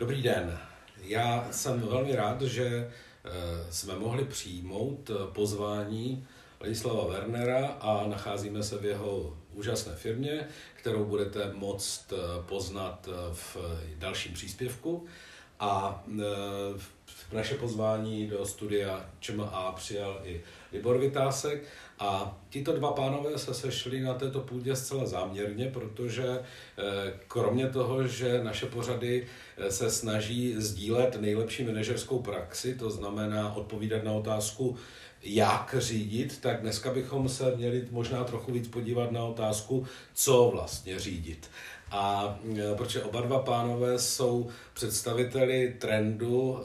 Dobrý den. Já jsem velmi rád, že eh, jsme mohli přijmout eh, pozvání Ladislava Wernera a nacházíme se v jeho úžasné firmě, kterou budete moct eh, poznat v dalším příspěvku. A naše pozvání do studia ČMA přijal i Libor Vytásek. A tito dva pánové se sešli na této půdě zcela záměrně, protože eh, kromě toho, že naše pořady eh, se snaží sdílet nejlepší manažerskou praxi, to znamená odpovídat na otázku, jak řídit, tak dneska bychom se měli možná trochu víc podívat na otázku, co vlastně řídit. A e, protože oba dva pánové jsou představiteli trendu,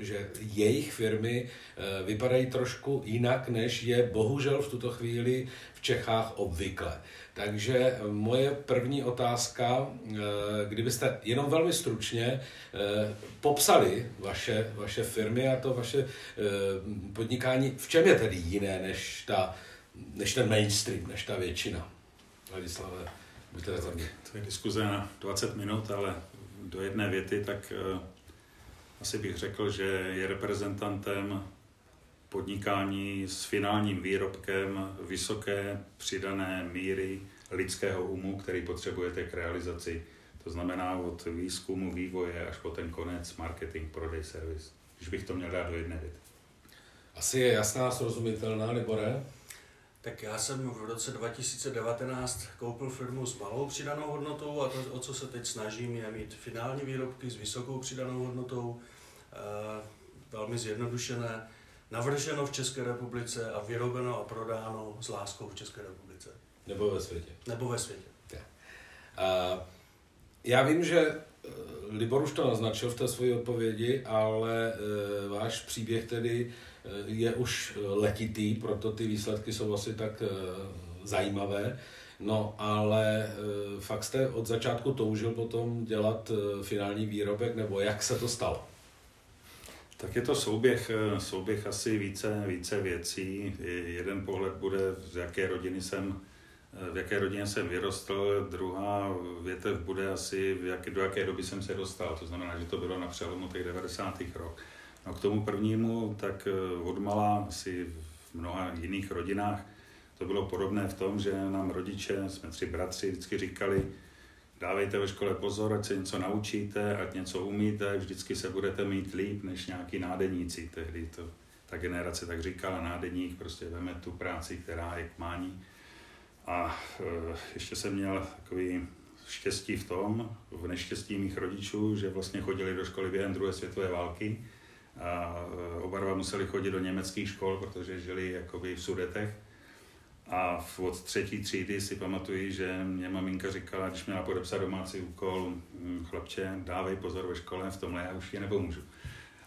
e, že jejich firmy e, vypadají trošku jinak, než je bohužel v tuto chvíli Čechách obvykle. Takže moje první otázka, kdybyste jenom velmi stručně popsali vaše, vaše firmy a to vaše podnikání, v čem je tedy jiné než, ta, než ten mainstream, než ta většina? Vladislave. Buďte To je diskuze na 20 minut, ale do jedné věty, tak asi bych řekl, že je reprezentantem podnikání s finálním výrobkem vysoké přidané míry lidského umu, který potřebujete k realizaci. To znamená od výzkumu, vývoje až po ten konec, marketing, prodej, servis. Když bych to měl dát do jedné věty. Asi je jasná, srozumitelná, Libore? Tak já jsem v roce 2019 koupil firmu s malou přidanou hodnotou a to, o co se teď snažím, je mít finální výrobky s vysokou přidanou hodnotou, e, velmi zjednodušené, navrženo v České republice a vyrobeno a prodáno s láskou v České republice. Nebo ve světě. Nebo ve světě. Uh, já vím, že eh, Libor už to naznačil v té své odpovědi, ale uh, váš příběh tedy Eh, je už letitý, proto ty výsledky jsou asi tak eh, zajímavé. No, ale fakt jste od začátku toužil potom dělat finální výrobek, nebo jak se to stalo? Tak je to souběh, souběh asi více, více věcí. Jeden pohled bude, z jaké rodiny jsem, v jaké rodině jsem vyrostl, druhá větev bude asi, v jaké, do jaké doby jsem se dostal. To znamená, že to bylo na přelomu těch 90. rok. No k tomu prvnímu, tak eh, odmala si v mnoha jiných rodinách to bylo podobné v tom, že nám rodiče, jsme tři bratři, vždycky říkali, dávejte ve škole pozor, ať se něco naučíte, ať něco umíte, vždycky se budete mít líp než nějaký nádeníci. Tehdy to ta generace tak říkala, nádeník prostě veme tu práci, která je k mání. A e, ještě jsem měl takový štěstí v tom, v neštěstí mých rodičů, že vlastně chodili do školy během druhé světové války a e, oba dva museli chodit do německých škol, protože žili jakoby v Sudetech. A od třetí třídy si pamatuju, že mě maminka říkala, když měla podepsat domácí úkol, hm, chlapče, dávej pozor ve škole, v tomhle já už je nepomůžu.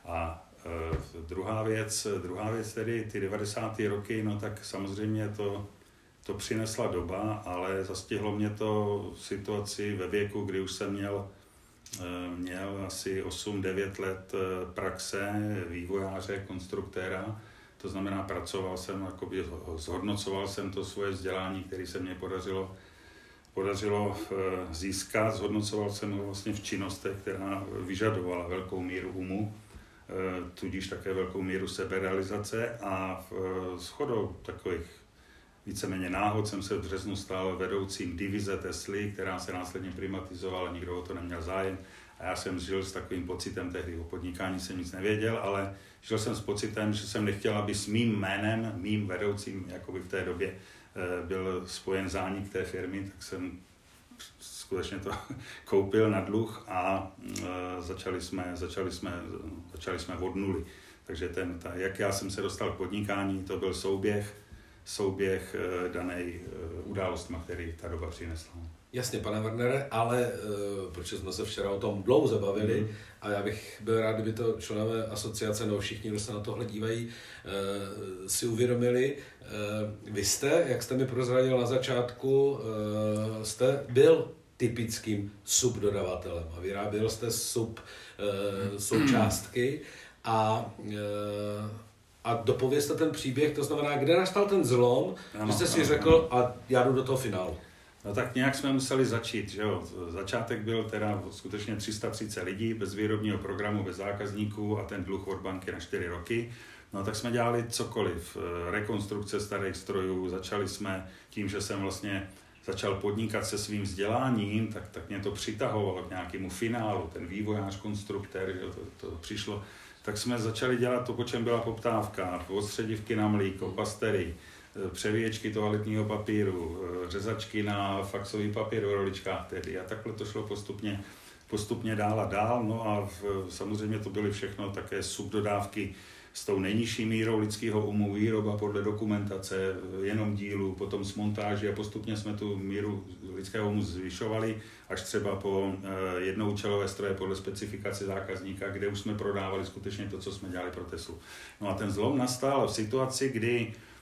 A e, druhá věc, druhá věc tedy ty 90. roky, no tak samozřejmě to, to přinesla doba, ale zastihlo mě to situaci ve věku, kdy už jsem měl Eh, měl asi 8-9 let eh, praxe vývojáře, konstruktéra, to znamená, pracoval jsem, jakoby, zhodnocoval jsem to svoje vzdělání, které se mě podařilo, podařilo eh, získat, zhodnocoval jsem ho vlastně v činnostech, která vyžadovala velkou míru umu, tudíž také velkou míru seberealizace a v shodou takových víceméně náhod jsem se v březnu stal vedoucím divize Tesly, která se následně privatizovala, nikdo o to neměl zájem. A já jsem žil s takovým pocitem, tehdy o podnikání jsem nic nevěděl, ale žil jsem s pocitem, že jsem nechtěl, aby s mým jménem, mým vedoucím, jakoby v té době, eh, byl spojen zánik té firmy, tak jsem skutečně to koupil na dluh a eh, začali jsme, začali jsme, začali jsme od nuly. Takže ten, ta, jak já jsem se dostal k podnikání, to byl souběh souběh eh, daný událostma, který ta doba přinesla. Jasně, pane Wernere, ale uh, protože jsme se včera o tom dlouze bavili mm. a já bych byl rád, kdyby to členové asociace, no všichni, kdo se na tohle dívají, uh, si uvědomili. Uh, vy jste, jak jste mi prozradil na začátku, uh, jste byl typickým subdodavatelem a vyráběl jste sub uh, součástky a uh, a dopověste ten příběh, to znamená, kde nastal ten zlom, ano, že jste si ano, řekl ano. a já jdu do toho finálu. No tak nějak jsme museli začít, že jo. Začátek byl teda skutečně 330 lidí, bez výrobního programu, bez zákazníků a ten dluh od banky na 4 roky. No tak jsme dělali cokoliv, rekonstrukce starých strojů, začali jsme tím, že jsem vlastně začal podnikat se svým vzděláním, tak, tak mě to přitahovalo k nějakému finálu, ten vývojář, konstruktér, že to, to přišlo, tak jsme začali dělat to, po čem byla poptávka, odstředivky na mlíko, pastery, převíječky toaletního papíru, řezačky na faxový papír v roličkách tedy a takhle to šlo postupně, postupně dál a dál, no a v, samozřejmě to byly všechno také subdodávky s tou nejnižší mírou lidského umu, výroba podle dokumentace, jenom dílu, potom s montáží a postupně jsme tu míru lidského umu zvyšovali až třeba po eh, jednoučelové stroje podle specifikace zákazníka, kde už jsme prodávali skutečně to, co jsme dělali pro Teslu. No a ten zlom nastal v situaci, kdy Eh,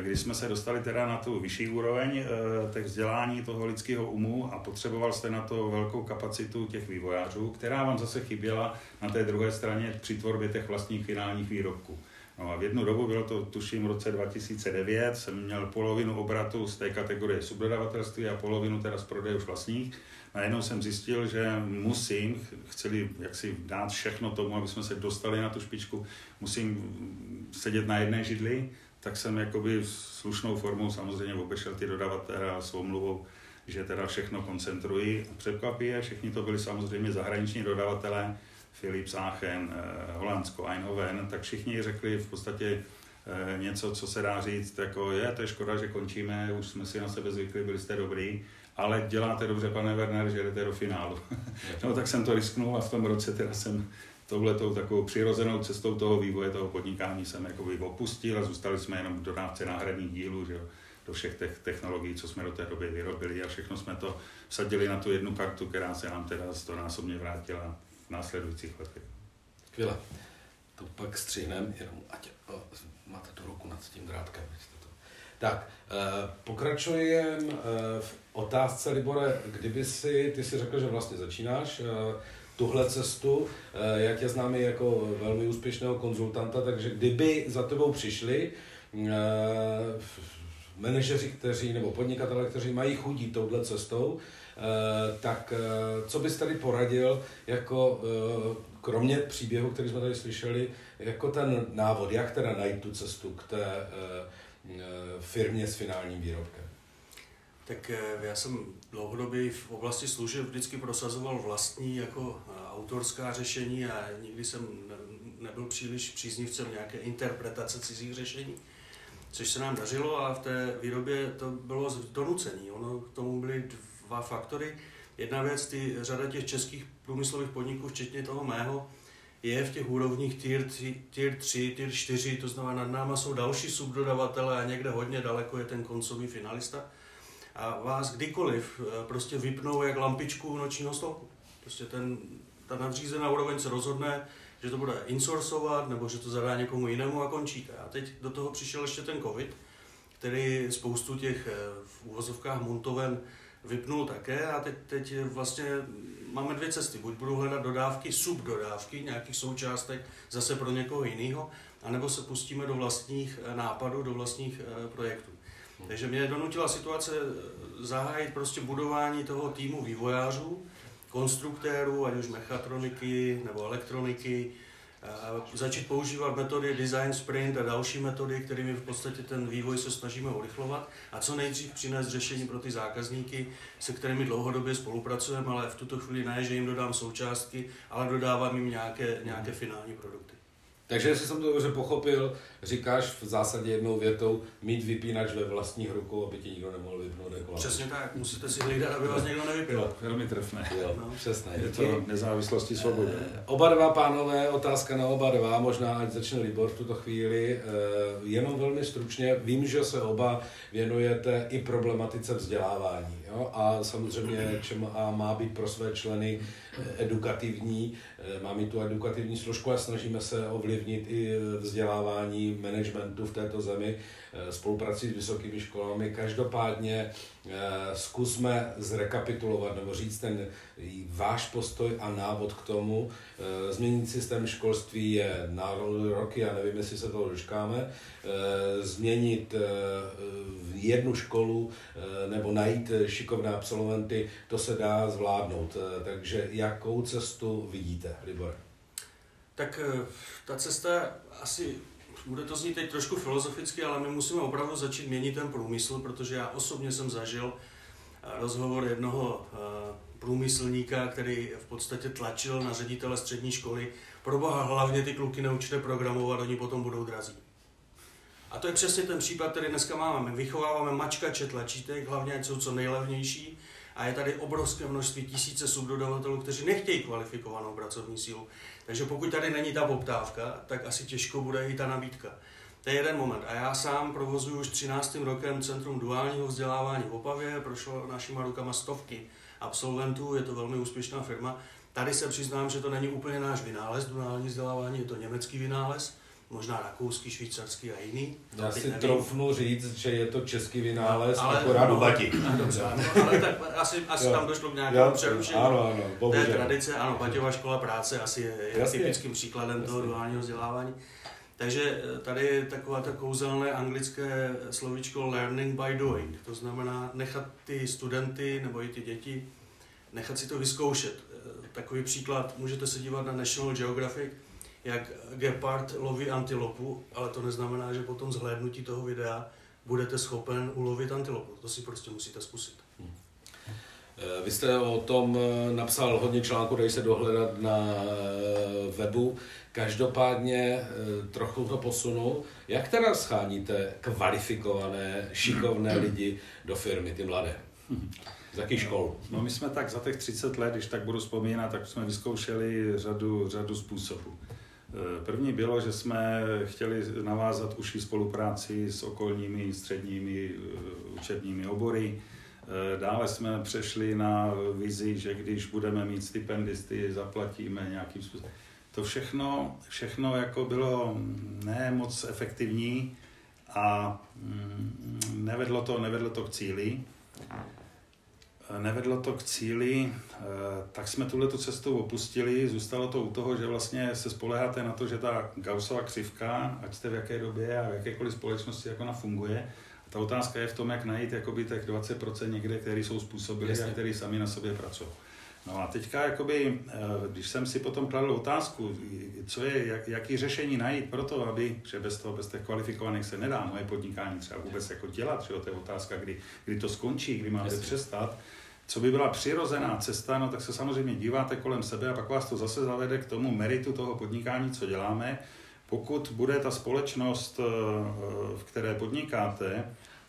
když jsme se dostali teda na tu vyšší úroveň eh, těch vzdělání toho lidského umu a potřeboval jste na to velkou kapacitu těch vývojářů, která vám zase chyběla na té druhé straně při tvorbě těch vlastních finálních výrobků. No a v jednu dobu, bylo to tuším v roce 2009, jsem měl polovinu obratu z té kategorie subdodavatelství a polovinu teda z prodeje už vlastních. Najednou jsem zjistil, že musím, chceli jaksi dát všechno tomu, aby jsme se dostali na tu špičku, musím sedět na jedné židli, tak jsem jakoby slušnou formou samozřejmě obešel ty dodavatele s omluvou, že teda všechno koncentrují. Překvapí všichni to byli samozřejmě zahraniční dodavatelé, Philips Aachen, eh, Holandsko, Eindhoven, tak všichni řekli v podstatě eh, něco, co se dá říct, jako je, to je škoda, že končíme, už jsme si na sebe zvykli, byli jste dobrý, ale děláte dobře, pane Werner, že jdete do finálu. no tak jsem to risknul a v tom roce teda jsem touhletou takovou přirozenou cestou toho vývoje, toho podnikání jsem jakoby opustil a zůstali jsme jenom dodávce náhradních dílů, že jo, do všech těch technologií, co jsme do té doby vyrobili a všechno jsme to vsadili na tu jednu kartu, která se nám teda stonásobně vrátila v následujících letech. Skvěle. To pak střihneme, jenom ať o, máte tu ruku nad tím drátkem. To. Tak, eh, pokračujeme eh, v otázce, Libore, kdyby si, ty si řekl, že vlastně začínáš, eh, tuhle cestu. Eh, já tě znám jako velmi úspěšného konzultanta, takže kdyby za tebou přišli eh, manažeři, kteří, nebo podnikatele, kteří mají chudí touhle cestou, eh, tak co bys tady poradil, jako kromě příběhu, který jsme tady slyšeli, jako ten návod, jak teda najít tu cestu k té firmě s finálním výrobkem? Tak eh, já jsem dlouhodobě v oblasti služeb vždycky prosazoval vlastní jako eh, autorská řešení a nikdy jsem nebyl příliš příznivcem nějaké interpretace cizích řešení, což se nám dařilo a v té výrobě to bylo donucení. Ono k tomu byly dva faktory. Jedna věc, ty řada těch českých průmyslových podniků, včetně toho mého, je v těch úrovních tier 3, tier 3, tier 4, to znamená nad náma jsou další subdodavatele a někde hodně daleko je ten koncový finalista a vás kdykoliv eh, prostě vypnou jak lampičku nočního stolku. Prostě ten, ta nadřízená úroveň se rozhodne, že to bude insourcovat nebo že to zadá někomu jinému a končíte. A teď do toho přišel ještě ten covid, který spoustu těch eh, v úvozovkách montoven vypnul také a teď, teď vlastně máme dvě cesty. Buď budu hledat dodávky, subdodávky nějakých součástek zase pro někoho jiného, anebo se pustíme do vlastních eh, nápadů, do vlastních projektů. Takže mě donutila situace eh, zahájit prostě budování toho týmu vývojářů, konstruktérů, ať už mechatroniky nebo elektroniky, začít používat metody design sprint a další metody, kterými v podstatě ten vývoj se snažíme urychlovat a co nejdřív přinést řešení pro ty zákazníky, se kterými dlouhodobě spolupracujeme, ale v tuto chvíli ne, že jim dodám součástky, ale dodávám jim nějaké, nějaké finální produkty. Takže jestli jsem to dobře pochopil, říkáš v zásadě jednou větou mít vypínač ve vlastních rukou, aby ti nikdo nemohl vypnout jako Přesně tak, musíte si hlídat, aby vás někdo nevypil. Jo, velmi trefné. Jo, no. přesně. Je to nezávislosti svobody. E, oba dva pánové, otázka na oba dva, možná ať začne Libor v tuto chvíli. E, jenom velmi stručně, vím, že se oba věnujete i problematice vzdělávání. Jo? A samozřejmě čem a má být pro své členy edukativní, má mít tu edukativní složku a snažíme se ovlivnit ovlivnit i vzdělávání managementu v této zemi, spoluprací s vysokými školami. Každopádně zkusme zrekapitulovat nebo říct ten váš postoj a návod k tomu. Změnit systém školství je na roky, já nevím, jestli se toho dočkáme, změnit jednu školu nebo najít šikovné absolventy, to se dá zvládnout. Takže jakou cestu vidíte, Libor? Tak eh, ta cesta asi, bude to znít teď trošku filozoficky, ale my musíme opravdu začít měnit ten průmysl, protože já osobně jsem zažil eh, rozhovor jednoho eh, průmyslníka, který v podstatě tlačil na ředitele střední školy, proboha hlavně ty kluky naučte programovat, oni potom budou drazí. A to je přesně ten případ, který dneska máme. My vychováváme mačkače tlačítek, hlavně ať jsou co nejlevnější, a je tady obrovské množství tisíce subdodavatelů, kteří nechtějí kvalifikovanou pracovní sílu. Takže pokud tady není ta poptávka, tak asi těžko bude i ta nabídka. To je jeden moment. A já sám provozuji už 13. rokem Centrum duálního vzdělávání v Opavě, prošlo našima rukama stovky absolventů, je to velmi úspěšná firma. Tady se přiznám, že to není úplně náš vynález, duální vzdělávání, je to německý vynález, možná rakouský, švýcarský a jiný. Já si nevím. troufnu říct, že je to český vynález, ale, akorát no, Bati. Dobře, ano, ale tak asi, asi tam došlo k nějakému přerušení ano, ano, bohužel. té tradice. Ano, Baťová škola práce asi je, je typickým příkladem Jasně. toho duálního vzdělávání. Takže eh, tady je takové to kouzelné anglické slovíčko learning by doing. To znamená nechat ty studenty nebo i ty děti nechat si to vyzkoušet. Eh, takový příklad, můžete se dívat na National Geographic, jak gepard loví antilopu, ale to neznamená, že potom zhlédnutí toho videa budete schopen ulovit antilopu. To si prostě musíte zkusit. Hmm. Vy jste o tom eh, napsal hodně článků, dají se dohledat na eh, webu. Každopádně trochu to posunu. Jak teda scháníte kvalifikované, šikovné lidi do firmy, ty mladé? Z jakých škol? No my jsme tak za těch 30 let, když tak budu vzpomínat, tak jsme vyzkoušeli řadu, řadu způsobů. První bylo, že jsme chtěli navázat užší spolupráci s okolními středními eh, učebními obory. Eh, dále jsme přešli na vizi, že když budeme mít stipendisty, zaplatíme nějakým způsobem. To všechno, všechno jako bylo ne moc efektivní a mm, nevedlo to, nevedlo to k cíli nevedlo to k cíli, eh, tak jsme tuhle tu opustili. Zůstalo to u toho, že vlastně se spoleháte na to, že ta Gaussova křivka, ať jste v jaké době a v jakékoliv společnosti, jak ona funguje, a ta otázka je v tom, jak najít jakoby těch 20% někde, který jsou způsobili a který sami na sobě pracují. No a teďka, jakoby, eh, když jsem si potom kladl otázku, co je, jak, jaký řešení najít pro to, aby, že bez toho, bez těch kvalifikovaných se nedá moje podnikání třeba vůbec jako dělat, že to je otázka, kdy, kdy to skončí, kdy máte přestat, co by byla přirozená cesta, no tak se samozřejmě díváte kolem sebe a pak vás to zase zavede k tomu meritu toho podnikání, co děláme. Pokud bude ta společnost, eh, v které podnikáte,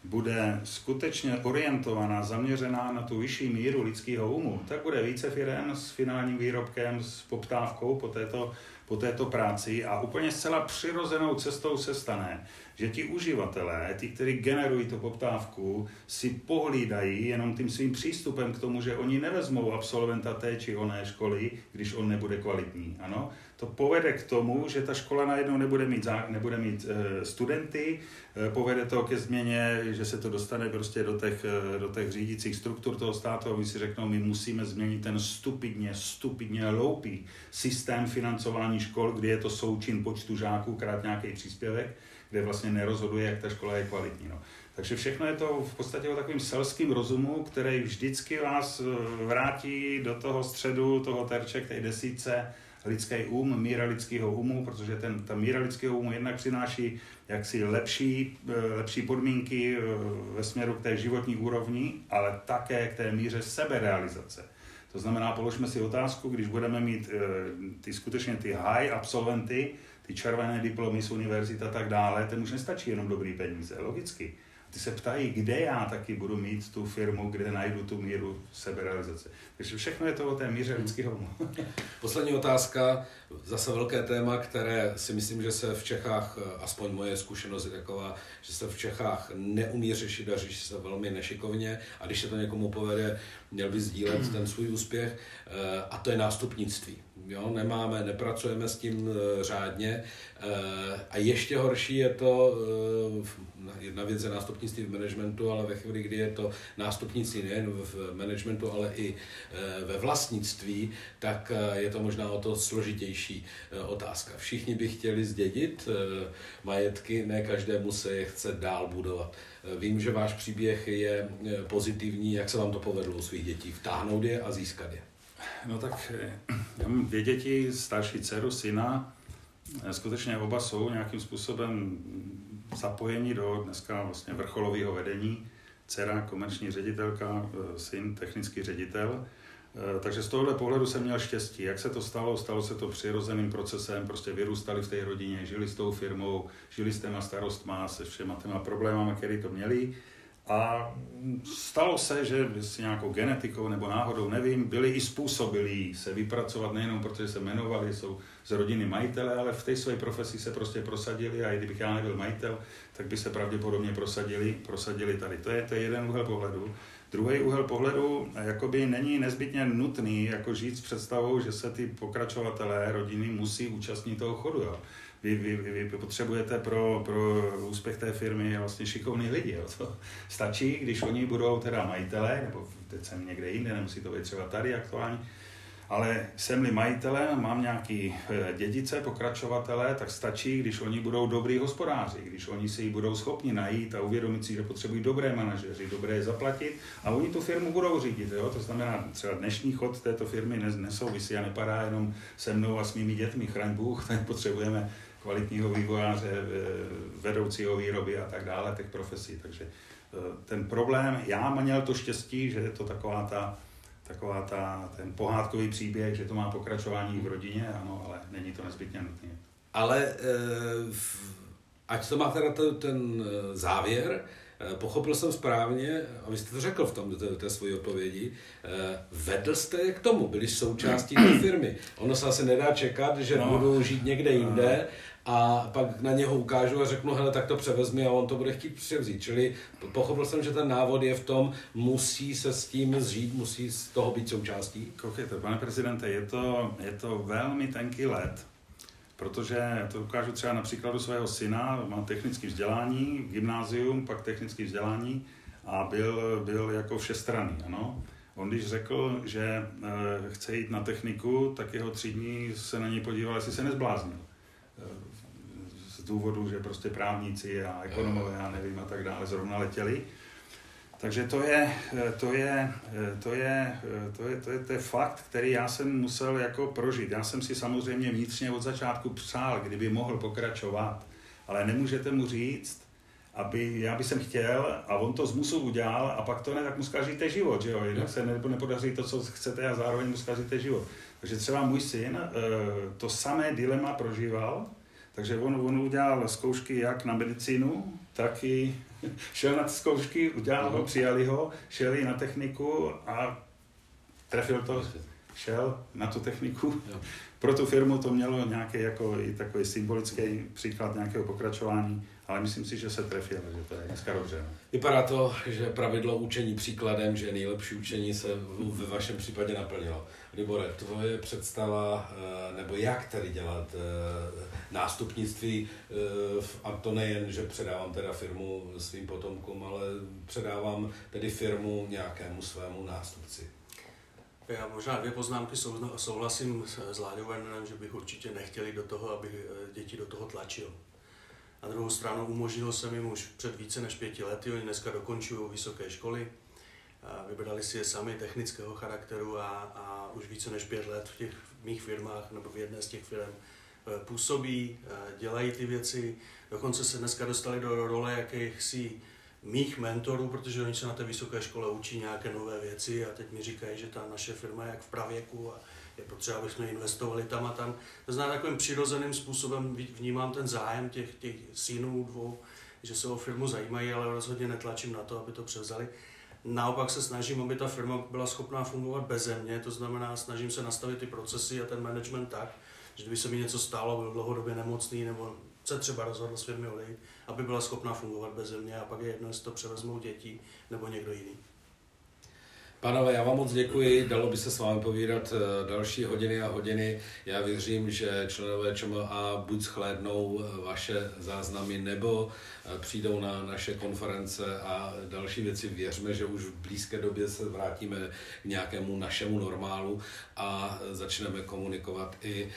bude skutečně orientovaná, zaměřená na tu vyšší míru lidského umu, tak bude více firm s finálním výrobkem, s poptávkou po této, po této práci a úplně zcela přirozenou cestou se stane, že ti uživatelé, ti, kteří generují tu poptávku, si pohlídají jenom tím svým přístupem k tomu, že oni nevezmou absolventa té či oné školy, když on nebude kvalitní. Ano? To povede k tomu, že ta škola najednou nebude mít, nebude mít e, studenty, e, povede to ke změně, že se to dostane prostě do těch, e, do těch řídících struktur toho státu a oni si řeknou, my musíme změnit ten stupidně, stupidně loupý systém financování škol, kdy je to součin počtu žáků krát nějaký příspěvek kde vlastně nerozhoduje, jak ta škola je kvalitní. No. Takže všechno je to v podstatě o takovým selským rozumu, který vždycky vás eh, vrátí do toho středu, toho terče, k té desíce, lidský um, míra lidského umu, protože ten, ta míra lidského umu jednak přináší jaksi lepší, eh, lepší podmínky eh, ve směru k té životní úrovni, ale také k té míře seberealizace. To znamená, položme si otázku, když budeme mít ty skutečně ty high absolventy, ty červené diplomy z univerzit a tak dále, ten už nestačí jenom dobrý peníze, logicky. Ty se ptají, kde já taky budu mít tu firmu, kde najdu tu míru seberealizace. Takže všechno je to o té míře lidského Poslední otázka, zase velké téma, které si myslím, že se v Čechách, aspoň moje zkušenost je taková, že se v Čechách neumí řešit a řeší se velmi nešikovně. A když se to někomu povede, měl by sdílet ten svůj úspěch eh, a to je nástupnictví jo, nemáme, nepracujeme s tím e, řádně. E, a ještě horší je to, e, jedna věc je nástupnictví v managementu, ale ve chvíli, kdy je to nástupnictví nejen v managementu, ale i ve vlastnictví, tak je to možná o to složitější otázka. Všichni by chtěli zdědit majetky, ne každému se je chce dál budovat. Vím, že váš příběh je pozitivní, jak se vám to povedlo u svých dětí, vtáhnout je a získat je. No tak eh, já mám dvě děti, starší dceru, syna. Eh, skutečně oba jsou nějakým způsobem zapojeni do dneska vlastně vrcholového vedení. Dcera komerční ředitelka, eh, syn technický ředitel. Takže z tohohle pohledu jsem měl štěstí. Jak se to stalo? Stalo se to přirozeným procesem, prostě vyrůstali v té rodině, žili s tou firmou, žili s těma starostma, se všema těma problémama, které to měli. A stalo se, že s nějakou genetikou nebo náhodou, nevím, byli i způsobili se vypracovat nejenom protože se jmenovali, jsou z rodiny majitele, ale v té své profesi se prostě prosadili a i kdybych já nebyl majitel, tak by se pravděpodobně prosadili, prosadili tady. To je, to je jeden úhel pohledu. Druhý úhel pohledu jakoby není nezbytně nutný jako žít s představou, že se ty pokračovatelé rodiny musí účastnit toho chodu. Jo vy, vy, vy, vy potřebujete pro, pro úspěch té firmy vlastně šikovný lidi. Jo. To stačí, když oni budou teda majitelé, nebo teď jsem někde jinde, nemusí to být třeba tady aktuálně, ale jsem-li majitelem, mám nějaký eh, dědice, pokračovatele, tak stačí, když oni budou dobrý hospodáři, když oni si ji budou schopni najít a uvědomit si, že potřebují dobré manažeři, dobré zaplatit a oni tu firmu budou řídit. Jo? To znamená, třeba dnešní chod této firmy nesouvisí a nepadá jenom se mnou a s mými dětmi, chraň Bůh, tak potřebujeme kvalitního vývojáře, vedoucího výroby a tak dále, těch profesí. Takže e, ten problém, já měl to štěstí, že je to taková ta, taková ta, ten pohádkový příběh, že to má pokračování v rodině, ano, ale není to nezbytně nutné. Ale e, ať to má teda ten e, závěr, Pochopil jsem správně, a vy jste to řekl v tom té, té své odpovědi, vedl jste je k tomu, byli součástí té firmy. Ono se asi nedá čekat, že no. budou žít někde jinde a pak na něho ukážu a řeknu, hele, tak to převezmi a on to bude chtít převzít. Čili pochopil jsem, že ten návod je v tom, musí se s tím zžít, musí z toho být součástí. Koukejte, pane prezidente, je to, je to velmi tenký let, protože to ukážu třeba na příkladu svého syna, má technické vzdělání, gymnázium, pak technické vzdělání a byl, byl jako všestranný, ano. On když řekl, že e, chce jít na techniku, tak jeho třídní se na něj podíval, jestli se nezbláznil důvodu, že prostě právníci a ekonomové, já nevím, a tak dále, zrovna letěli. Takže to je, to je, to je, to je, to je, to je fakt, který já jsem musel jako prožít. Já jsem si samozřejmě vnitřně od začátku přál, kdyby mohl pokračovat, ale nemůžete mu říct, aby, já bych jsem chtěl a on to z musu udělal a pak to ne, tak mu zkažíte život, že jo, jinak se nepodaří to, co chcete a zároveň mu zkažíte život. Takže třeba můj syn eh, to samé dilema prožíval, takže on, on udělal zkoušky jak na medicínu, tak i šel na ty zkoušky, udělal ho, přijali ho, šel i na techniku a trefil to, šel na tu techniku. Pro tu firmu to mělo nějaký jako i takový symbolický příklad nějakého pokračování ale myslím si, že se trefil, že to je dneska dobře. No. Vypadá to, že pravidlo učení příkladem, že nejlepší učení se ve vašem případě naplnilo. Libore, tvoje představa, eh, nebo jak tedy dělat eh, nástupnictví, eh, a to nejen, že předávám teda firmu svým potomkům, ale předávám tedy firmu nějakému svému nástupci. Já možná dvě poznámky souhlasím s Láďou že bych určitě nechtěli do toho, aby děti do toho tlačil. Na druhou stranu umožnil jsem jim už před více než pěti lety, oni dneska dokončují vysoké školy, vybrali si je sami technického charakteru a, a už více než pět let v těch mých firmách nebo v jedné z těch firm e, působí, e, dělají ty věci, dokonce se dneska dostali do role jakýchsi mých mentorů, protože oni se na té vysoké škole učí nějaké nové věci a teď mi říkají, že ta naše firma je jak v pravěku a je potřeba, aby jsme investovali tam a tam. To znamená, takovým přirozeným způsobem vnímám ten zájem těch, těch synů dvou, že se o firmu zajímají, ale rozhodně netlačím na to, aby to převzali. Naopak se snažím, aby ta firma byla schopná fungovat bez mě, to znamená, snažím se nastavit ty procesy a ten management tak, že kdyby se mi něco stalo, byl dlouhodobě nemocný nebo se třeba rozhodl s firmy odejít, aby byla schopná fungovat bez mě a pak je jedno, jestli to převezmou děti nebo někdo jiný. Pánové, já vám moc děkuji, dalo by se s vámi povídat eh, další hodiny a hodiny. Já věřím, že členové ČMA buď shlédnou eh, vaše záznamy, nebo eh, přijdou na naše konference a další věci. Věřme, že už v blízké době se vrátíme k nějakému našemu normálu a začneme komunikovat i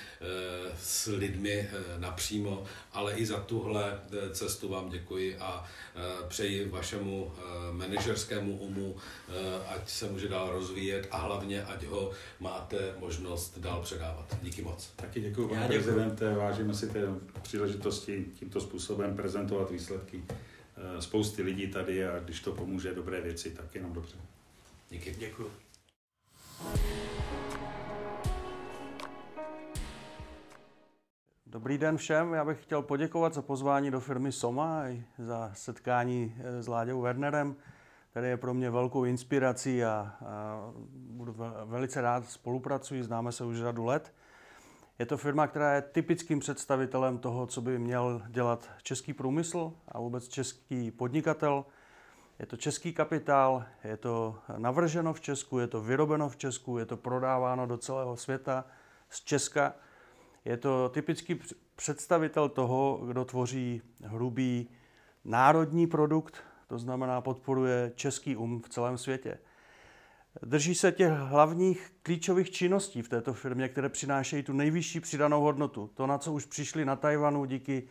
s lidmi napřímo, ale i za tuhle cestu vám děkuji a přeji vašemu manažerskému umu, ať se může dál rozvíjet a hlavně, ať ho máte možnost dál předávat. Díky moc. Taky děkuji, pane prezidente. Vážíme si té příležitosti tímto způsobem prezentovat výsledky eh, spousty lidí tady a když to pomůže dobré věci, tak jenom dobře. Díky. Děkuji. Dobrý den všem, já bych chtěl poděkovat za pozvání do firmy Soma i za setkání eh, s Láďou Wernerem který je pro mě velkou inspirací a, a budu velice rád spolupracuji, známe se už řadu let. Je to firma, která je typickým představitelem toho, co by měl dělat český průmysl a vůbec český podnikatel. Je to český kapitál, je to navrženo v Česku, je to vyrobeno v Česku, je to prodáváno do celého světa z Česka. Je to typický představitel toho, kdo tvoří hrubý národní produkt, to znamená podporuje český um v celém světě. Drží se těch hlavních klíčových činností v této firmě, které přinášejí tu nejvyšší přidanou hodnotu. To, na co už přišli na Tajvanu díky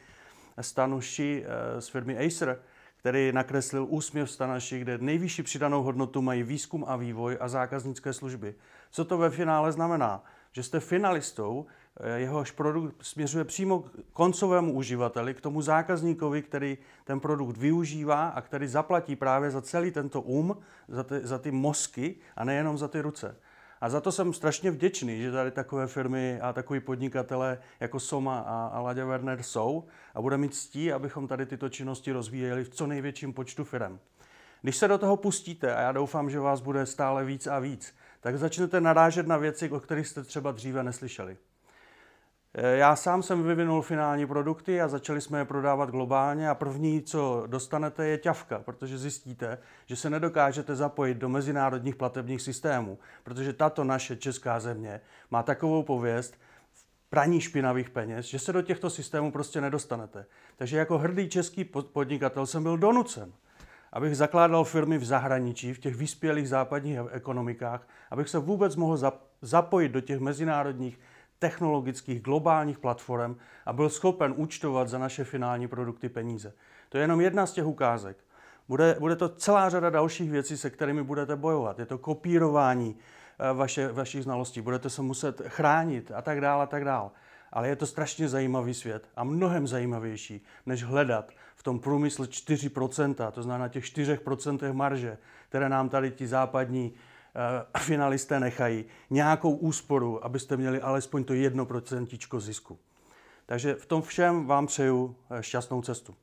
Stanu Shi eh, z firmy Acer, který nakreslil úsměv Stanaši, kde nejvyšší přidanou hodnotu mají výzkum a vývoj a zákaznické služby. Co to ve finále znamená? Že jste finalistou jehož produkt směřuje přímo k koncovému uživateli, k tomu zákazníkovi, který ten produkt využívá a který zaplatí právě za celý tento um, za ty, za ty mozky a nejenom za ty ruce. A za to jsem strašně vděčný, že tady takové firmy a takový podnikatele jako Soma a, a Ladě Werner jsou a bude mít ctí, abychom tady tyto činnosti rozvíjeli v co největším počtu firm. Když se do toho pustíte, a já doufám, že vás bude stále víc a víc, tak začnete narážet na věci, o kterých jste třeba dříve neslyšeli. Eh, já sám jsem vyvinul finální produkty a začali jsme je prodávat globálně a první, co dostanete, je ťavka, protože zjistíte, že se nedokážete zapojit do mezinárodních platebních systémů, protože tato naše česká země má takovou pověst praní špinavých peněz, že se do těchto systémů prostě nedostanete. Takže jako hrdý český podnikatel jsem byl donucen, abych zakládal firmy v zahraničí, v těch vyspělých západních ekonomikách, abych se vůbec mohl zapojit do těch mezinárodních technologických globálních platform a byl schopen účtovat za naše finální produkty peníze. To je jenom jedna z těch ukázek. Bude, bude to celá řada dalších věcí, se kterými budete bojovat. Je to kopírování eh, vaše, vašich znalostí, budete se muset chránit a tak dále a tak dále. Ale je to strašně zajímavý svět a mnohem zajímavější, než hledat v tom průmyslu 4%, to znamená těch 4% marže, které nám tady ti západní finalisté nechají nějakou úsporu, abyste měli alespoň to jedno procentičko zisku. Takže v tom všem vám přeju eh, šťastnou cestu.